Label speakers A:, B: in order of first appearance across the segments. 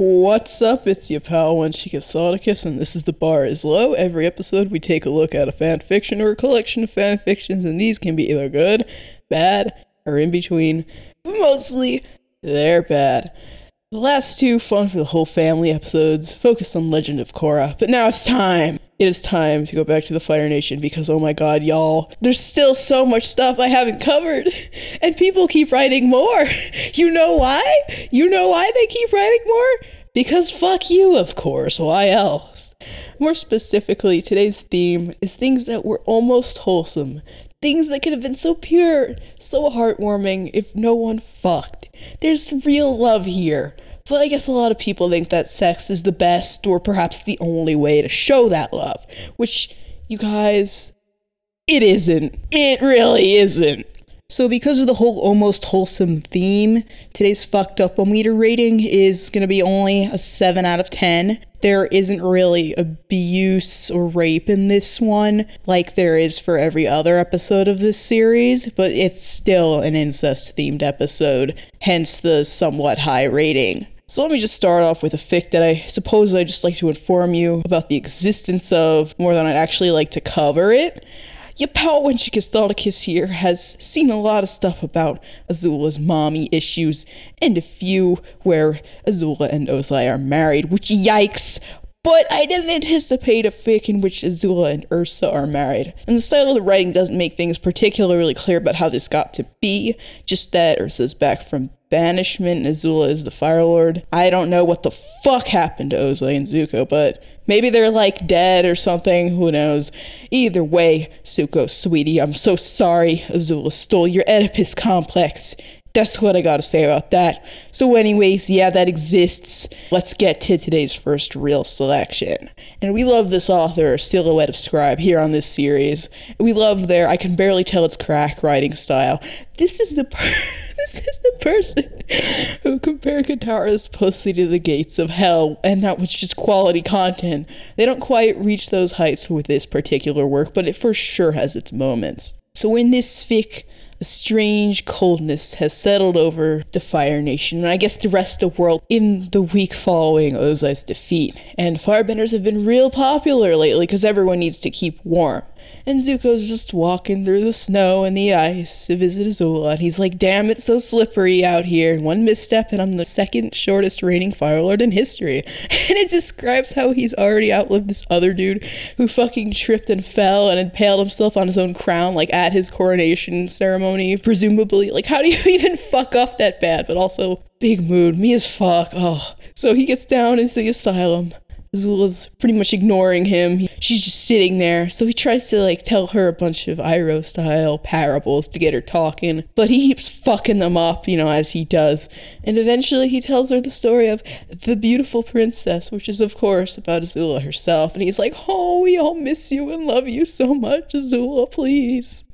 A: What's up? It's your pal Wenchicus Thoticus, and this is The Bar is Low. Every episode, we take a look at a fan fiction or a collection of fan fictions, and these can be either good, bad, or in between. But mostly, they're bad. The last two, fun for the whole family episodes, focused on Legend of Korra. But now it's time. It is time to go back to the Fire Nation because, oh my god, y'all, there's still so much stuff I haven't covered. And people keep writing more. You know why? You know why they keep writing more? Because fuck you, of course. Why else? More specifically, today's theme is things that were almost wholesome. Things that could have been so pure, so heartwarming if no one fucked. There's real love here. But I guess a lot of people think that sex is the best or perhaps the only way to show that love. Which, you guys, it isn't. It really isn't. So, because of the whole almost wholesome theme, today's fucked up meter rating is going to be only a 7 out of 10. There isn't really abuse or rape in this one, like there is for every other episode of this series, but it's still an incest themed episode, hence the somewhat high rating. So let me just start off with a fic that I suppose I just like to inform you about the existence of more than I'd actually like to cover it. Your pal when she gets kiss here has seen a lot of stuff about Azula's mommy issues and a few where Azula and Ozai are married, which yikes! But I didn't anticipate a fic in which Azula and Ursa are married. And the style of the writing doesn't make things particularly clear about how this got to be, just that Ursa's back from banishment and Azula is the Fire Lord. I don't know what the fuck happened to Ozai and Zuko, but maybe they're like dead or something. Who knows? Either way, Zuko, sweetie, I'm so sorry Azula stole your Oedipus complex. That's what I gotta say about that. So, anyways, yeah, that exists. Let's get to today's first real selection. And we love this author, Silhouette of Scribe, here on this series. We love their I can barely tell it's crack writing style. This is the. Per- this is the person who compared Katara's pussy to the gates of hell, and that was just quality content. They don't quite reach those heights with this particular work, but it for sure has its moments. So in this fic, a strange coldness has settled over the Fire Nation, and I guess the rest of the world in the week following Ozai's defeat. And firebenders have been real popular lately because everyone needs to keep warm. And Zuko's just walking through the snow and the ice to visit Azula, and he's like, damn, it's so slippery out here. One misstep, and I'm the second shortest reigning Fire Lord in history. And it describes how he's already outlived this other dude who fucking tripped and fell and impaled himself on his own crown, like at his coronation ceremony, presumably. Like, how do you even fuck up that bad? But also, big mood, me as fuck. Oh. So he gets down into the asylum Azula's pretty much ignoring him. He, she's just sitting there. So he tries to like tell her a bunch of Iroh style parables to get her talking, but he keeps fucking them up, you know, as he does. And eventually he tells her the story of the beautiful princess, which is of course about Azula herself. And he's like, "Oh, we all miss you and love you so much, Azula, please."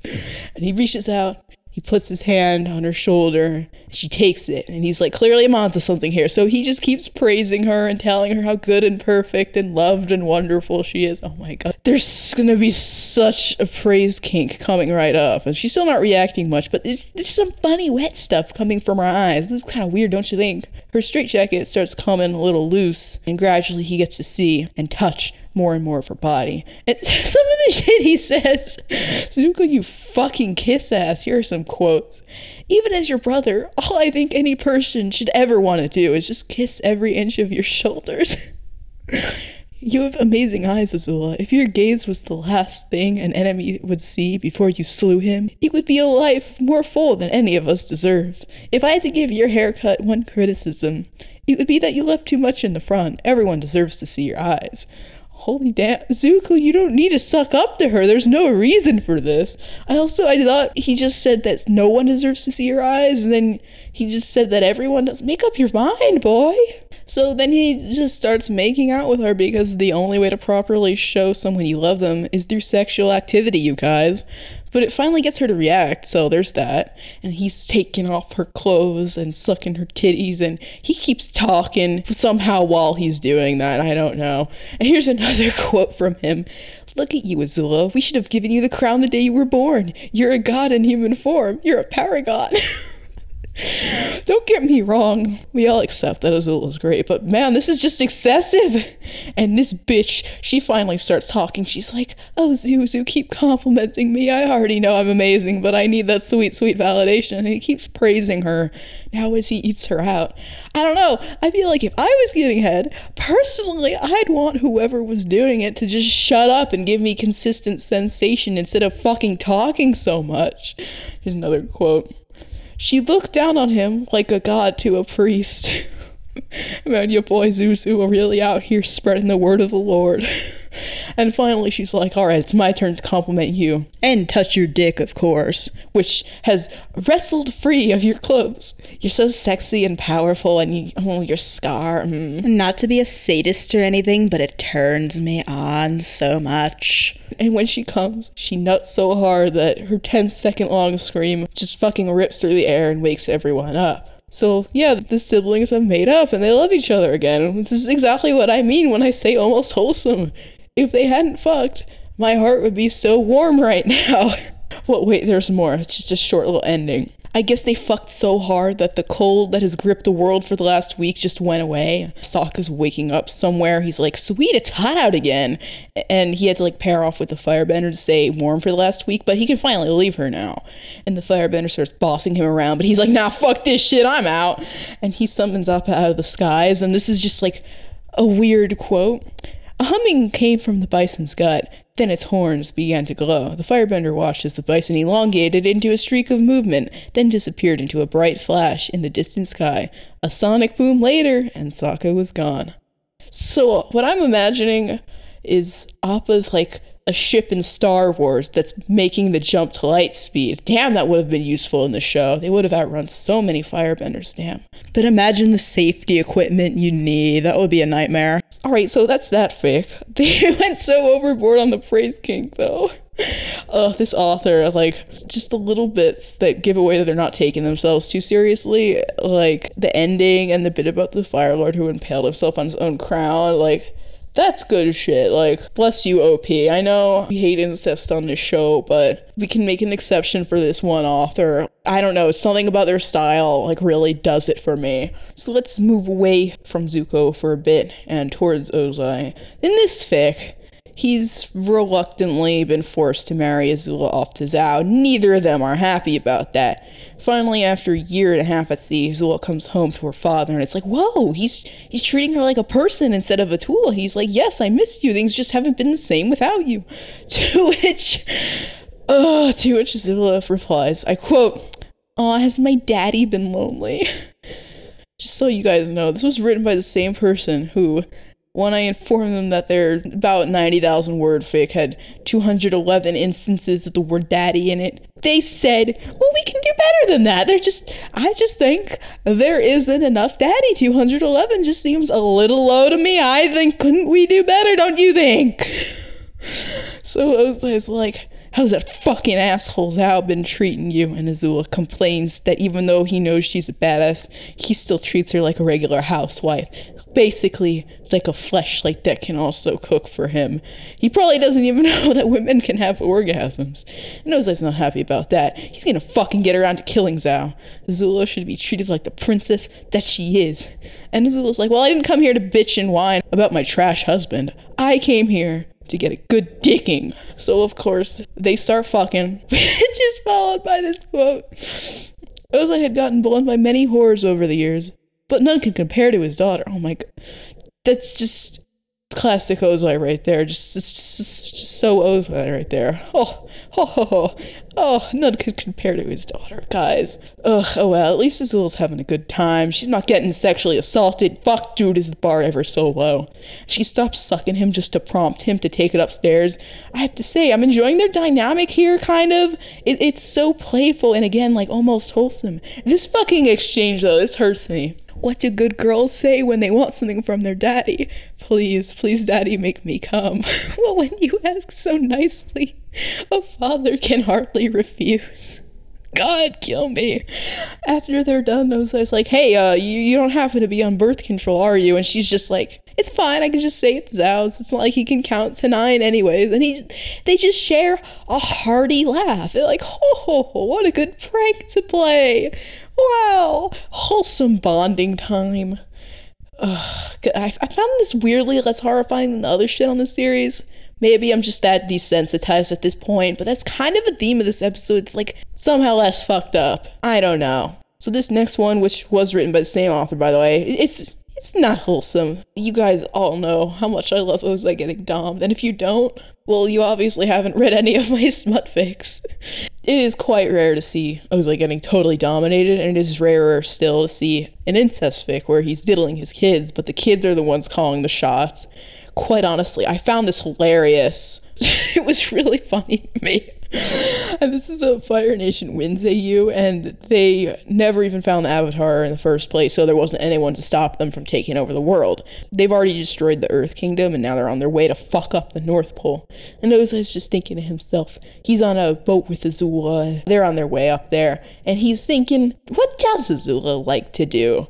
A: And he reaches out he puts his hand on her shoulder. She takes it, and he's like, clearly I'm onto something here. So he just keeps praising her and telling her how good and perfect and loved and wonderful she is. Oh my god. There's gonna be such a praise kink coming right up. And she's still not reacting much, but there's, there's some funny wet stuff coming from her eyes. This is kind of weird, don't you think? Her straitjacket starts coming a little loose, and gradually he gets to see and touch more and more of her body. And some of the shit he says, Zuko, you fucking kiss ass. Here are some quotes. Even as your brother, all I think any person should ever want to do is just kiss every inch of your shoulders. you have amazing eyes, Azula. If your gaze was the last thing an enemy would see before you slew him, it would be a life more full than any of us deserved. If I had to give your haircut one criticism, it would be that you left too much in the front. Everyone deserves to see your eyes. Holy damn, Zuko, you don't need to suck up to her. There's no reason for this. I also, I thought he just said that no one deserves to see your eyes, and then he just said that everyone does. Make up your mind, boy. So then he just starts making out with her because the only way to properly show someone you love them is through sexual activity, you guys. But it finally gets her to react, so there's that. And he's taking off her clothes and sucking her titties, and he keeps talking somehow while he's doing that. I don't know. And here's another quote from him Look at you, Azula. We should have given you the crown the day you were born. You're a god in human form. You're a paragon. Don't get me wrong. We all accept that Azula's great, but man, this is just excessive. And this bitch, she finally starts talking. She's like, Oh, Zuzu, keep complimenting me. I already know I'm amazing, but I need that sweet, sweet validation. And he keeps praising her now as he eats her out. I don't know. I feel like if I was getting head, personally, I'd want whoever was doing it to just shut up and give me consistent sensation instead of fucking talking so much. Here's another quote. She looked down on him like a god to a priest. Man, your boy Zuzu are really out here spreading the word of the Lord. and finally, she's like, All right, it's my turn to compliment you. And touch your dick, of course, which has wrestled free of your clothes. You're so sexy and powerful, and you, oh, your scar. Mm. Not to be a sadist or anything, but it turns me on so much. And when she comes, she nuts so hard that her 10 second long scream just fucking rips through the air and wakes everyone up. So, yeah, the siblings have made up and they love each other again. This is exactly what I mean when I say almost wholesome. If they hadn't fucked, my heart would be so warm right now. well, wait, there's more. It's just a short little ending. I guess they fucked so hard that the cold that has gripped the world for the last week just went away. Sokka's waking up somewhere. He's like, sweet, it's hot out again. And he had to like pair off with the firebender to stay warm for the last week, but he can finally leave her now. And the firebender starts bossing him around, but he's like, nah, fuck this shit, I'm out. And he summons up out of the skies. And this is just like a weird quote. A humming came from the bison's gut. Then its horns began to glow. The firebender watched as the bison elongated into a streak of movement, then disappeared into a bright flash in the distant sky. A sonic boom later, and Sokka was gone. So, what I'm imagining is Appa's like a ship in Star Wars that's making the jump to light speed. Damn, that would have been useful in the show. They would have outrun so many firebenders, damn. But imagine the safety equipment you need. That would be a nightmare. All right, so that's that fic. They went so overboard on the praise kink, though. Uh, this author, like, just the little bits that give away that they're not taking themselves too seriously, like the ending and the bit about the Fire Lord who impaled himself on his own crown, like, that's good shit. Like, bless you, OP. I know we hate incest on this show, but we can make an exception for this one author. I don't know, something about their style, like, really does it for me. So let's move away from Zuko for a bit and towards Ozai. In this fic, He's reluctantly been forced to marry Azula off to Zhao. Neither of them are happy about that. Finally, after a year and a half at sea, Azula comes home to her father, and it's like, whoa, he's he's treating her like a person instead of a tool. And he's like, yes, I missed you. Things just haven't been the same without you. To which, oh, to which Azula replies, I quote, "Aw, has my daddy been lonely?" Just so you guys know, this was written by the same person who when I informed them that their about 90,000 word fic had 211 instances of the word daddy in it, they said, well, we can do better than that. They're just, I just think there isn't enough daddy. 211 just seems a little low to me. I think, couldn't we do better, don't you think? so I was, I was like, how's that fucking asshole Zhao been treating you? And Azula complains that even though he knows she's a badass, he still treats her like a regular housewife basically like a fleshlight that can also cook for him. He probably doesn't even know that women can have orgasms. He's not happy about that. He's gonna fucking get around to killing Zhao. Azula should be treated like the princess that she is. And Azula's like, well, I didn't come here to bitch and whine about my trash husband. I came here to get a good dicking. So of course they start fucking, which is followed by this quote. Ozai had gotten blown by many whores over the years, but none can compare to his daughter. Oh my god, that's just classic Ozai right there. Just, just, just so Ozai right there. Oh, oh, oh, oh, none could compare to his daughter, guys. Ugh, oh well, at least Azula's having a good time. She's not getting sexually assaulted. Fuck, dude, is the bar ever so low? She stops sucking him just to prompt him to take it upstairs. I have to say, I'm enjoying their dynamic here, kind of. It, it's so playful and again, like almost wholesome. This fucking exchange, though, this hurts me. What do good girls say when they want something from their daddy? Please, please, daddy, make me come. well, when you ask so nicely, a father can hardly refuse. God, kill me. After they're done, Ozai's like, hey, uh, you, you don't happen to be on birth control, are you? And she's just like, it's fine. I can just say it's Zhao's. It's not like he can count to nine anyways. And he, they just share a hearty laugh. They're like, ho, ho, ho, what a good prank to play. Wow, wholesome bonding time. Ugh, I, I found this weirdly less horrifying than the other shit on the series. Maybe I'm just that desensitized at this point, but that's kind of a theme of this episode. It's like somehow less fucked up. I don't know. So this next one, which was written by the same author, by the way, it's it's not wholesome. You guys all know how much I love Ozai getting domed, and if you don't, well, you obviously haven't read any of my smut fics. It is quite rare to see Ozai getting totally dominated, and it is rarer still to see an incest fic where he's diddling his kids, but the kids are the ones calling the shots. Quite honestly, I found this hilarious. it was really funny to me. and this is a Fire Nation wins AU, and they never even found the Avatar in the first place, so there wasn't anyone to stop them from taking over the world. They've already destroyed the Earth Kingdom, and now they're on their way to fuck up the North Pole. And Ozai's just thinking to himself, he's on a boat with Azula, they're on their way up there, and he's thinking, what does Azula like to do?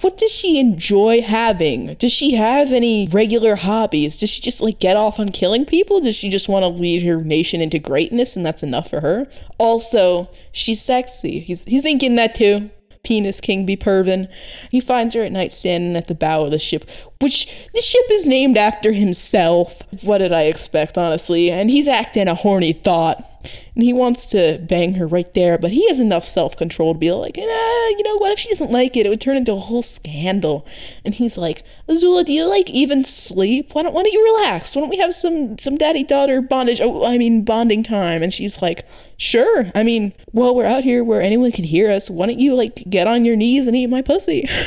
A: What does she enjoy having? Does she have any regular hobbies? Does she just like get off on killing people? Does she just want to lead her nation into greatness and that's enough for her? Also, she's sexy. He's he's thinking that too. Phoenix King be pervin. He finds her at night standing at the bow of the ship, which the ship is named after himself. What did I expect, honestly? And he's acting a horny thought and he wants to bang her right there, but he has enough self control to be like, eh, you know, what if she doesn't like it? It would turn into a whole scandal. And he's like, Azula, do you like even sleep? Why don't Why don't you relax? Why don't we have some some daddy daughter bondage? Oh, I mean bonding time. And she's like, sure. I mean, well, we're out here where anyone can hear us. Why don't you like get on your knees and eat my pussy?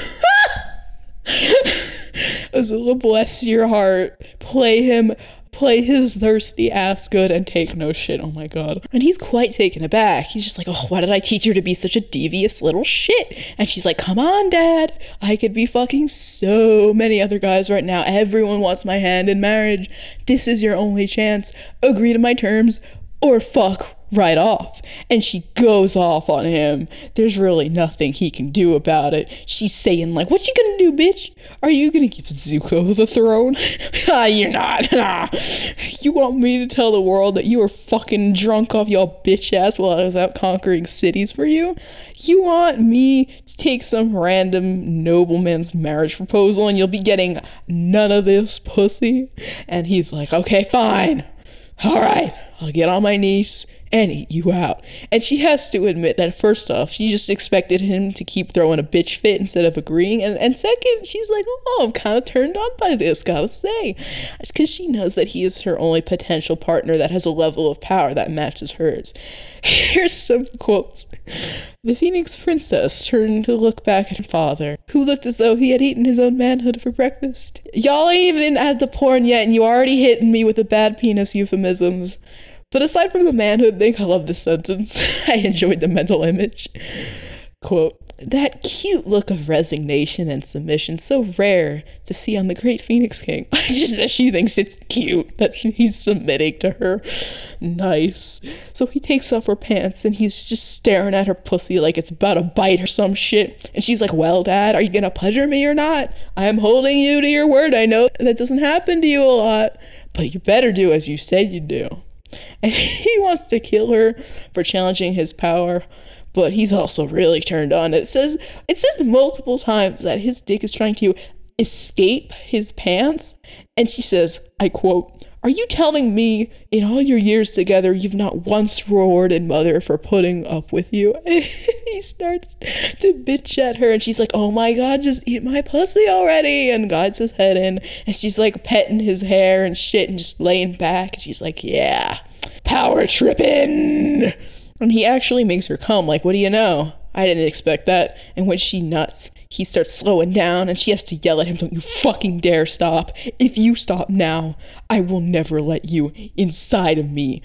A: Azula, bless your heart. Play him play his thirsty ass good and take no shit. Oh my god. And he's quite taken aback. He's just like, oh, why did I teach her to be such a devious little shit? And she's like, come on, dad. I could be fucking so many other guys right now. Everyone wants my hand in marriage. This is your only chance. Agree to my terms or fuck right off. And she goes off on him. There's really nothing he can do about it. She's saying, like, what you gonna do, bitch? Are you gonna give Zuko the throne? ah, you're not. you want me to tell the world that you were fucking drunk off your bitch ass while I was out conquering cities for you? You want me to take some random nobleman's marriage proposal and you'll be getting none of this pussy? And he's like, okay, fine. All right, I'll get on my knees and eat you out. And she has to admit that first off, she just expected him to keep throwing a bitch fit instead of agreeing. And, and second, she's like, oh, I'm kind of turned on by this, gotta say. Because she knows that he is her only potential partner that has a level of power that matches hers. Here's some quotes. The Phoenix Princess turned to look back at her father, who looked as though he had eaten his own manhood for breakfast. Y'all ain't even at the porn yet, and you already hitting me with the bad penis euphemisms. But aside from the manhood thing, I love this sentence. I enjoyed the mental image. Quote, that cute look of resignation and submission, so rare to see on the great Phoenix King. Just that she thinks it's cute that he's submitting to her. Nice. So he takes off her pants and he's just staring at her pussy like it's about to bite or some shit. And she's like, Well, Dad, are you gonna pleasure me or not? I am holding you to your word. I know that doesn't happen to you a lot, but you better do as you said you'd do. And he wants to kill her for challenging his power, but he's also really turned on. It says it says multiple times that his dick is trying to escape his pants, and she says, I quote, are you telling me in all your years together you've not once rewarded mother for putting up with you? And he starts to bitch at her and she's like, Oh my god, just eat my pussy already and guides his head in and she's like petting his hair and shit and just laying back and she's like, Yeah, power tripping. And he actually makes her come, like, what do you know? I didn't expect that. And when she nuts, he starts slowing down and she has to yell at him, Don't you fucking dare stop. If you stop now, I will never let you inside of me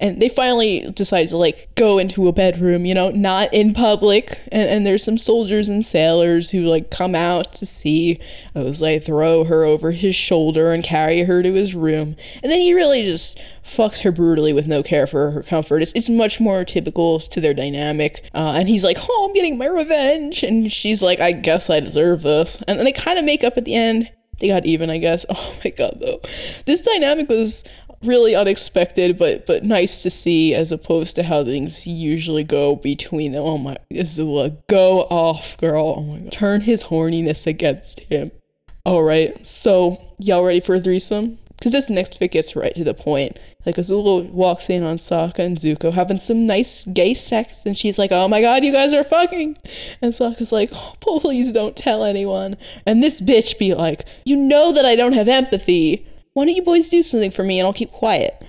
A: and they finally decide to like go into a bedroom you know not in public. And, and there's some soldiers and sailors who like come out to see Ozai throw her over his shoulder and carry her to his room. And then he really just fucks her brutally with no care for her comfort. It's, it's much more typical to their dynamic. Uh, and he's like oh i'm getting my revenge. And she's like i guess i deserve this. And, and they kind of make up at the end. They got even, I guess. Oh my god, though. This dynamic was really unexpected, but but nice to see as opposed to how things usually go between them. Oh my, Azula, go off, girl. Oh my god, turn his horniness against him. All right, so y'all ready for a threesome? Because this next fic gets right to the point. Like Azula walks in on Sokka and Zuko having some nice gay sex, and she's like, "Oh my god, you guys are fucking!" And Sokka's like, oh, "Please don't tell anyone." And this bitch be like, "You know that I don't have empathy. Why don't you boys do something for me and I'll keep quiet?"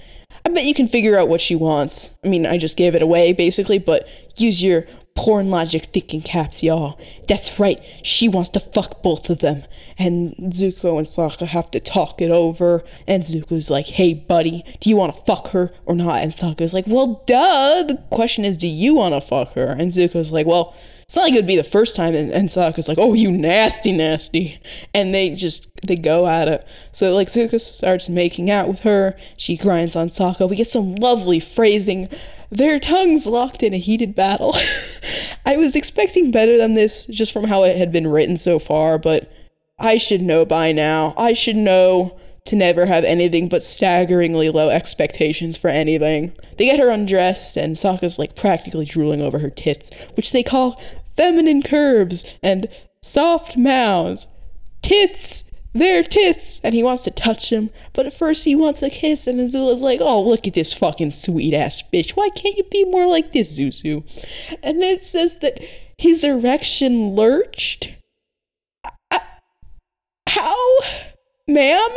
A: I bet you can figure out what she wants. I mean, I just gave it away basically, but use your porn logic thinking caps, y'all. That's right, she wants to fuck both of them. And Zuko and Sokka have to talk it over. And Zuko's like, hey, buddy, do you want to fuck her or not? And Sokka's like, well, duh. The question is, do you want to fuck her? And Zuko's like, well, it's not like it would be the first time. And, and Sokka's like, oh, you nasty, nasty. And they just, they go at it. So, like, Zuko starts making out with her. She grinds on Sokka. We get some lovely phrasing their tongues locked in a heated battle. I was expecting better than this just from how it had been written so far, but I should know by now. I should know to never have anything but staggeringly low expectations for anything. They get her undressed, and Sokka's like practically drooling over her tits, which they call feminine curves and soft mouths. Tits! They're tits! And he wants to touch them, but at first he wants a kiss, and Azula's like, oh, look at this fucking sweet ass bitch. Why can't you be more like this, Zuzu? And then it says that his erection lurched. How? Ma'am?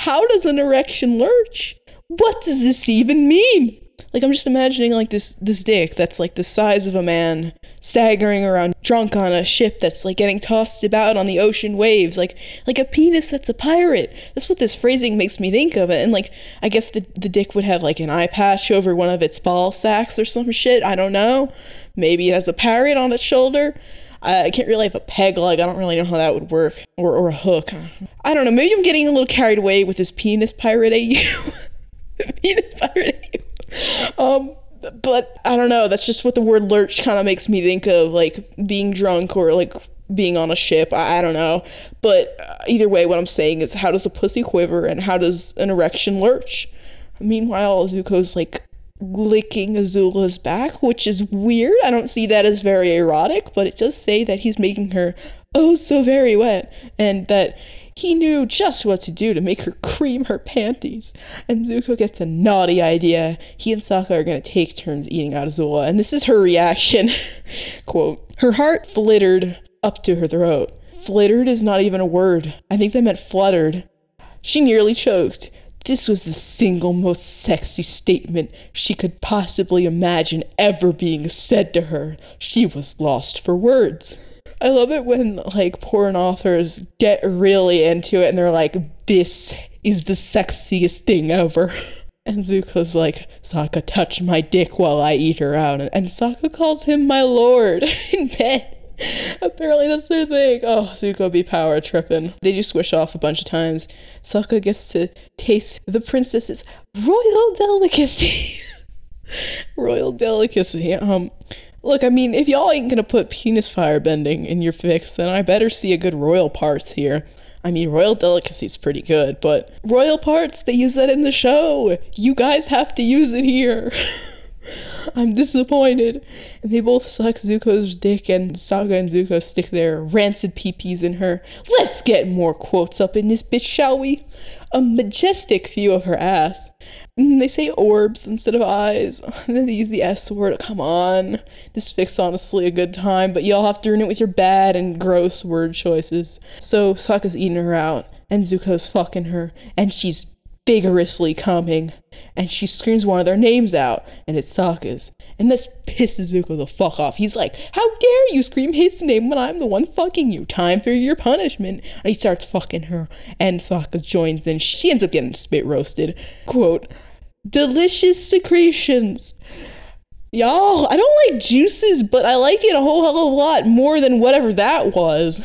A: How does an erection lurch? What does this even mean? Like I'm just imagining like this this dick that's like the size of a man staggering around drunk on a ship that's like getting tossed about on the ocean waves like like a penis that's a pirate. That's what this phrasing makes me think of it. And like I guess the the dick would have like an eye patch over one of its ball sacks or some shit. I don't know. Maybe it has a parrot on its shoulder. I can't really have a peg leg. I don't really know how that would work. Or, or a hook. I don't know. Maybe I'm getting a little carried away with this penis pirate AU. penis pirate AU um, but I don't know. That's just what the word lurch kind of makes me think of, like being drunk or like being on a ship. I, I don't know. But either way, what I'm saying is, how does a pussy quiver and how does an erection lurch? Meanwhile, Zuko's like licking Azula's back, which is weird. I don't see that as very erotic, but it does say that he's making her oh so very wet and that he knew just what to do to make her cream her panties. And Zuko gets a naughty idea. He and Sokka are going to take turns eating out Azula, and this is her reaction. Quote, her heart flittered up to her throat. Flittered is not even a word. I think they meant fluttered. She nearly choked. This was the single most sexy statement she could possibly imagine ever being said to her. She was lost for words. I love it when like porn authors get really into it and they're like, this is the sexiest thing ever. And Zuko's like, Sokka, touch my dick while I eat her out. And Sokka calls him my lord in bed. Apparently that's their thing. Oh, Zuko be power tripping. They just squish off a bunch of times. Sokka gets to taste the princess's royal delicacy. royal delicacy. Um, Look, I mean, if y'all ain't gonna put penis firebending in your fics, then I better see a good royal parts here. I mean, royal delicacy's pretty good, but royal parts, they use that in the show. You guys have to use it here. I'm disappointed. And they both suck Zuko's dick, and Sokka and Zuko stick their rancid peepees in her. Let's get more quotes up in this bitch, shall we? A majestic view of her ass. And they say orbs instead of eyes. And then they use the S word. Come on. This fic's honestly a good time, but y'all have to ruin it with your bad and gross word choices. So Sokka's eating her out, and Zuko's fucking her, and she's vigorously coming, and she screams one of their names out, and it's Sokka's. And this pisses Zuko the fuck off. He's like, How dare you scream his name when I'm the one fucking you? Time for your punishment. And he starts fucking her, and Sokka joins in. She ends up getting spit roasted. Quote, Delicious secretions. Y'all, I don't like juices, but I like it a whole hell of a lot more than whatever that was.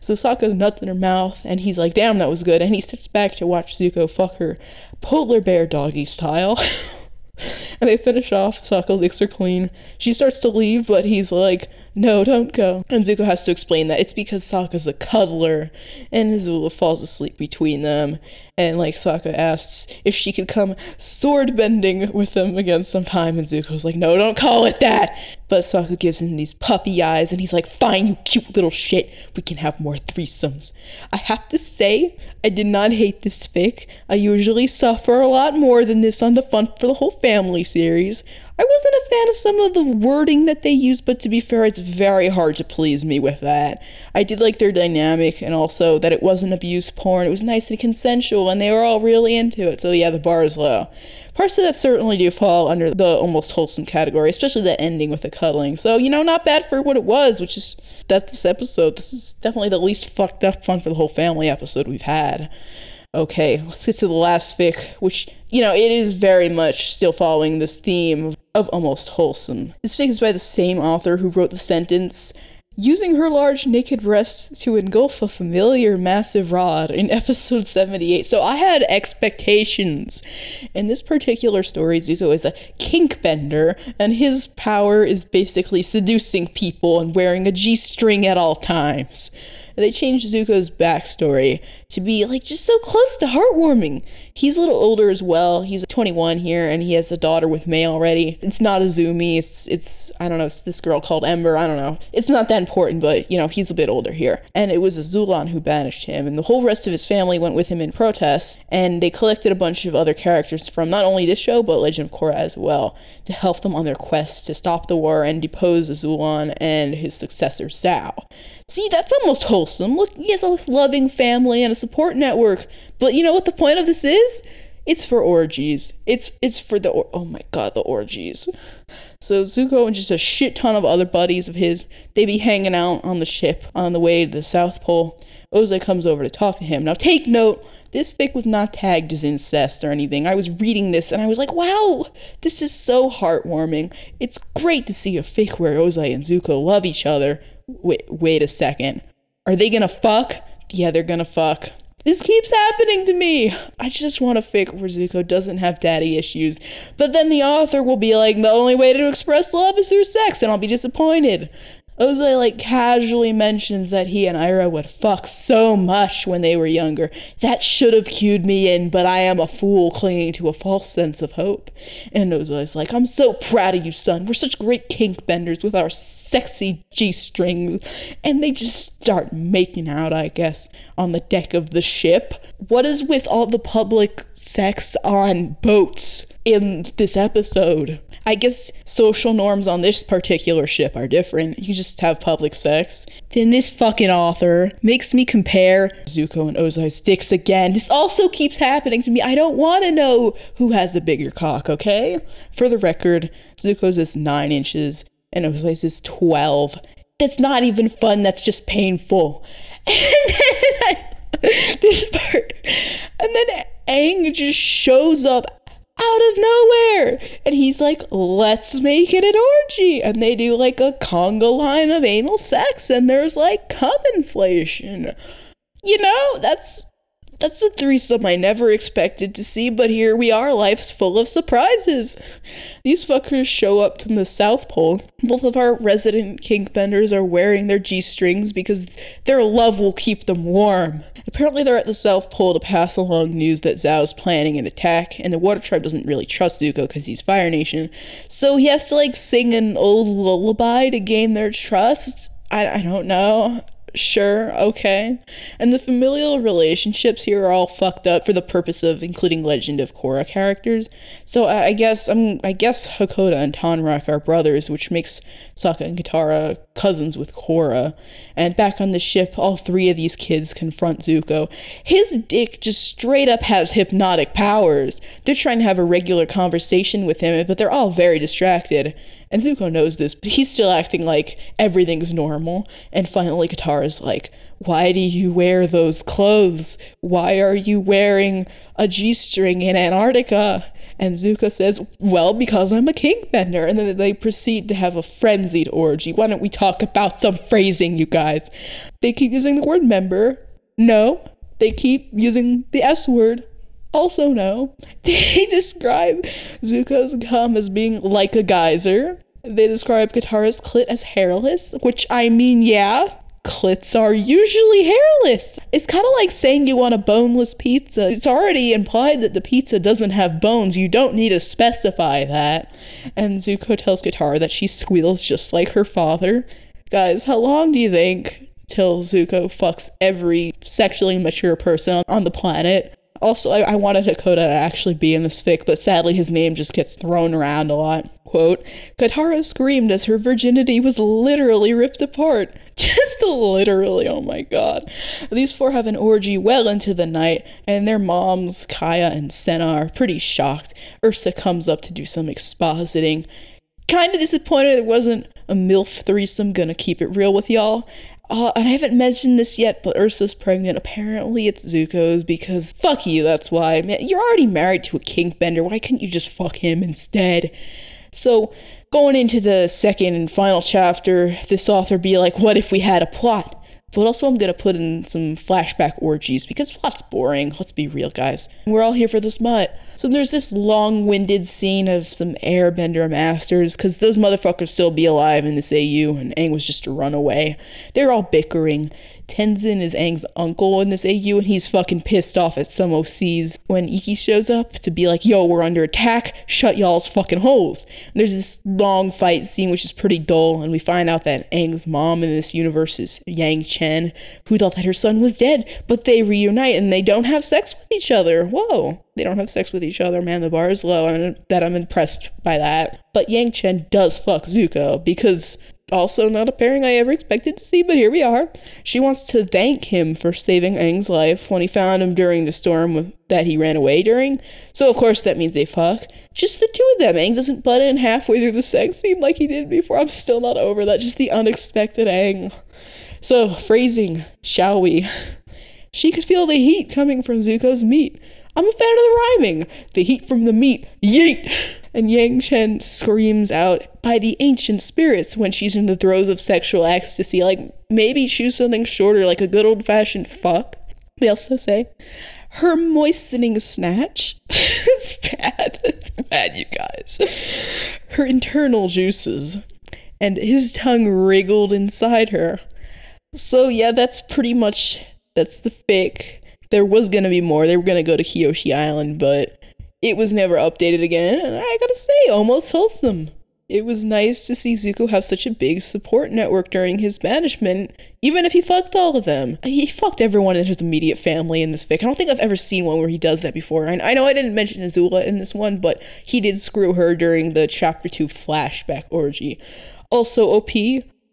A: So Sokka's nuts in her mouth, and he's like, damn, that was good. And he sits back to watch Zuko fuck her polar bear doggy style. and they finish off. Sokka licks her clean. She starts to leave, but he's like, no, don't go. And Zuko has to explain that it's because Sokka's a cuddler, and Azula falls asleep between them. And like Sokka asks if she could come sword bending with them again sometime, and Zuko's like, no, don't call it that. But Sokka gives him these puppy eyes, and he's like, fine, you cute little shit. We can have more threesomes. I have to say, I did not hate this fic. I usually suffer a lot more than this on the Fun for the Whole Family series. I wasn't a fan of some of the wording that they used, but to be fair, it's very hard to please me with that. I did like their dynamic and also that it wasn't abuse porn. It was nice and consensual, and they were all really into it. So, yeah, the bar is low. Parts of that certainly do fall under the almost wholesome category, especially the ending with the cuddling. So, you know, not bad for what it was, which is that's this episode. This is definitely the least fucked up fun for the whole family episode we've had. Okay, let's get to the last fic, which, you know, it is very much still following this theme of, almost wholesome. This fic is by the same author who wrote the sentence, using her large naked breasts to engulf a familiar massive rod in episode 78. So I had expectations. In this particular story, Zuko is a kink bender, and his power is basically seducing people and wearing a G string at all times they changed Zuko's backstory to be like just so close to heartwarming. He's a little older as well. He's 21 here, and he has a daughter with Mai already. It's not Izumi. It's it's I don't know. It's this girl called Ember. I don't know. It's not that important, but you know he's a bit older here. And it was Azulon who banished him, and the whole rest of his family went with him in protest. And they collected a bunch of other characters from not only this show but Legend of Korra as well to help them on their quest to stop the war and depose Azulon and his successor Zhao. See, that's almost wholesome. Look, he has a loving family and a support network. But you know what the point of this is? It's for orgies. It's it's for the or- oh my god the orgies. So Zuko and just a shit ton of other buddies of his, they be hanging out on the ship on the way to the South Pole. Ozai comes over to talk to him. Now take note, this fic was not tagged as incest or anything. I was reading this and I was like, wow, this is so heartwarming. It's great to see a fic where Ozai and Zuko love each other wait, wait a second. Are they gonna fuck? Yeah, they're gonna fuck. This keeps happening to me. I just want to fic where Zuko doesn't have daddy issues. But then the author will be like, the only way to express love is through sex, and I'll be disappointed. Ozai like casually mentions that he and Iroh would fuck so much when they were younger. That should have cued me in, but I am a fool clinging to a false sense of hope. And Ozai's like, I'm so proud of you, son. We're such great kink benders with our sexy G strings. And they just start making out, I guess, on the deck of the ship. What is with all the public sex on boats in this episode? I guess social norms on this particular ship are different. You just have public sex. Then this fucking author makes me compare Zuko and Ozai's dicks again. This also keeps happening to me. I don't want to know who has the bigger cock, okay? For the record, Zuko's is 9 inches and Ozai's is 12. That's not even fun, that's just painful. And then I, this part, and then Aang just shows up out of nowhere. And he's like, let's make it an orgy. And they do like a conga line of anal sex, and there's like cum inflation. You know, that's that's a threesome I never expected to see, but here we are, life's full of surprises. These fuckers show up to the South Pole. Both of our resident kink benders are wearing their G strings because their love will keep them warm. Apparently, they're at the South Pole to pass along news that Zhao's planning an attack, and the Water Tribe doesn't really trust Zuko because he's Fire Nation. So he has to like sing an old lullaby to gain their trust. I, I don't know sure, okay. And the familial relationships here are all fucked up for the purpose of including Legend of Korra characters. So I, guess I'm I guess Hakoda and Tonraq are brothers, which makes Sokka and Katara cousins with Korra. And back on the ship, all three of these kids confront Zuko. His dick just straight up has hypnotic powers. They're trying to have a regular conversation with him, but they're all very distracted. And Zuko knows this, but he's still acting like everything's normal. And finally, Katara's like, Why do you wear those clothes? Why are you wearing a G string in Antarctica? And Zuko says, Well, because I'm a kink bender. And then they proceed to have a frenzied orgy. Why don't we talk about some phrasing, you guys? They keep using the word member. No. They keep using the S word. Also, no. They describe Zuko's cum as being like a geyser. They describe Katara's clit as hairless, which I mean, yeah, clits are usually hairless. It's kind of like saying you want a boneless pizza. It's already implied that the pizza doesn't have bones. You don't need to specify that. And Zuko tells Katara that she squeals just like her father. Guys, how long do you think till Zuko fucks every sexually mature person on the planet? Also, I, I wanted Hakoda to actually be in this fic, but sadly his name just gets thrown around a lot. Quote, Katara screamed as her virginity was literally ripped apart. Just literally, oh my god. These four have an orgy well into the night, and their moms, Kya and Senna, are pretty shocked. Ursa comes up to do some expositing. Kinda disappointed it wasn't a MILF threesome, gonna keep it real with y'all. Uh, and I haven't mentioned this yet, but Ursa's pregnant. Apparently, it's Zuko's because fuck you, that's why. Man, you're already married to a kinkbender. Why couldn't you just fuck him instead? So, going into the second and final chapter, this author be like, what if we had a plot? But also, I'm gonna put in some flashback orgies because plot's boring. Let's be real, guys. We're all here for the smut. So there's this long-winded scene of some Airbender masters because those motherfuckers still be alive in this AU, and Aang was just a runaway. They're all bickering. Tenzin is Aang's uncle in this AU, and he's fucking pissed off at some OCs when Ikki shows up to be like, yo, we're under attack, shut y'all's fucking holes. And there's this long fight scene, which is pretty dull, and we find out that Aang's mom in this universe is Yang Chen, who thought that her son was dead, but they reunite and they don't have sex with each other. Whoa. They don't have sex with each other, man. The bar is low, and that I'm impressed by that. But Yang Chen does fuck Zuko because also not a pairing I ever expected to see, but here we are. She wants to thank him for saving Aang's life when he found him during the storm that he ran away during. So of course that means they fuck. Just the two of them. Aang doesn't butt in halfway through the sex scene like he did before. I'm still not over that. Just the unexpected Aang. So phrasing, shall we? She could feel the heat coming from Zuko's meat. I'm a fan of the rhyming. The heat from the meat. Yeet! And Yang Chen screams out by the ancient spirits when she's in the throes of sexual ecstasy. Like, maybe choose something shorter, like a good old fashioned fuck. They also say, her moistening snatch. it's bad. It's bad, you guys. Her internal juices. And his tongue wriggled inside her. So, yeah, that's pretty much that's the fic. There was gonna be more. They were gonna go to Kyoshi Island, but it was never updated again, and I gotta say, almost wholesome. It was nice to see Zuko have such a big support network during his banishment, even if he fucked all of them. He fucked everyone in his immediate family in this fic. I don't think I've ever seen one where he does that before. I, I know I didn't mention Azula in this one, but he did screw her during the chapter 2 flashback orgy. Also, OP,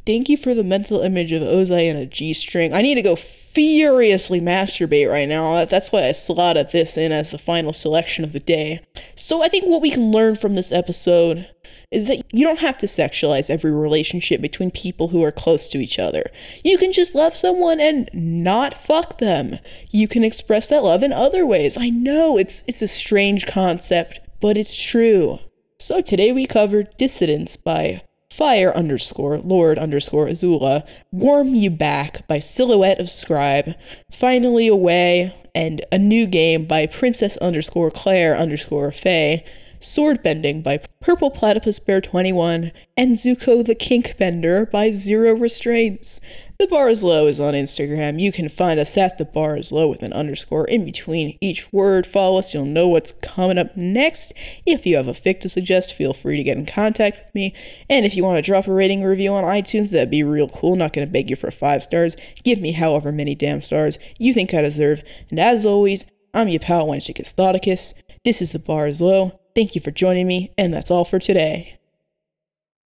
A: Thank you for the mental image of Ozai in a G string. I need to go furiously masturbate right now. That's why I slotted this in as the final selection of the day. So I think what we can learn from this episode is that you don't have to sexualize every relationship between people who are close to each other. You can just love someone and not fuck them. You can express that love in other ways. I know it's it's a strange concept, but it's true. So today we covered Dissidence by Fire underscore Lord underscore Azula, Warm You Back by Silhouette of Scribe, Finally Away, and A New Game by Princess underscore Claire underscore Faye, Sword Bending by Purple Platypus Bear 21, and Zuko the Kink Bender by Zero Restraints. The Bar is Low is on Instagram. You can find us at The Bar is Low with an underscore in between each word. Follow us, you'll know what's coming up next. If you have a fic to suggest, feel free to get in contact with me. And if you want to drop a rating review on iTunes, that'd be real cool. Not going to beg you for five stars. Give me however many damn stars you think I deserve. And as always, I'm your pal, Wenchicus Thoticus. This is The Bar is Low. Thank you for joining me, and that's all for today.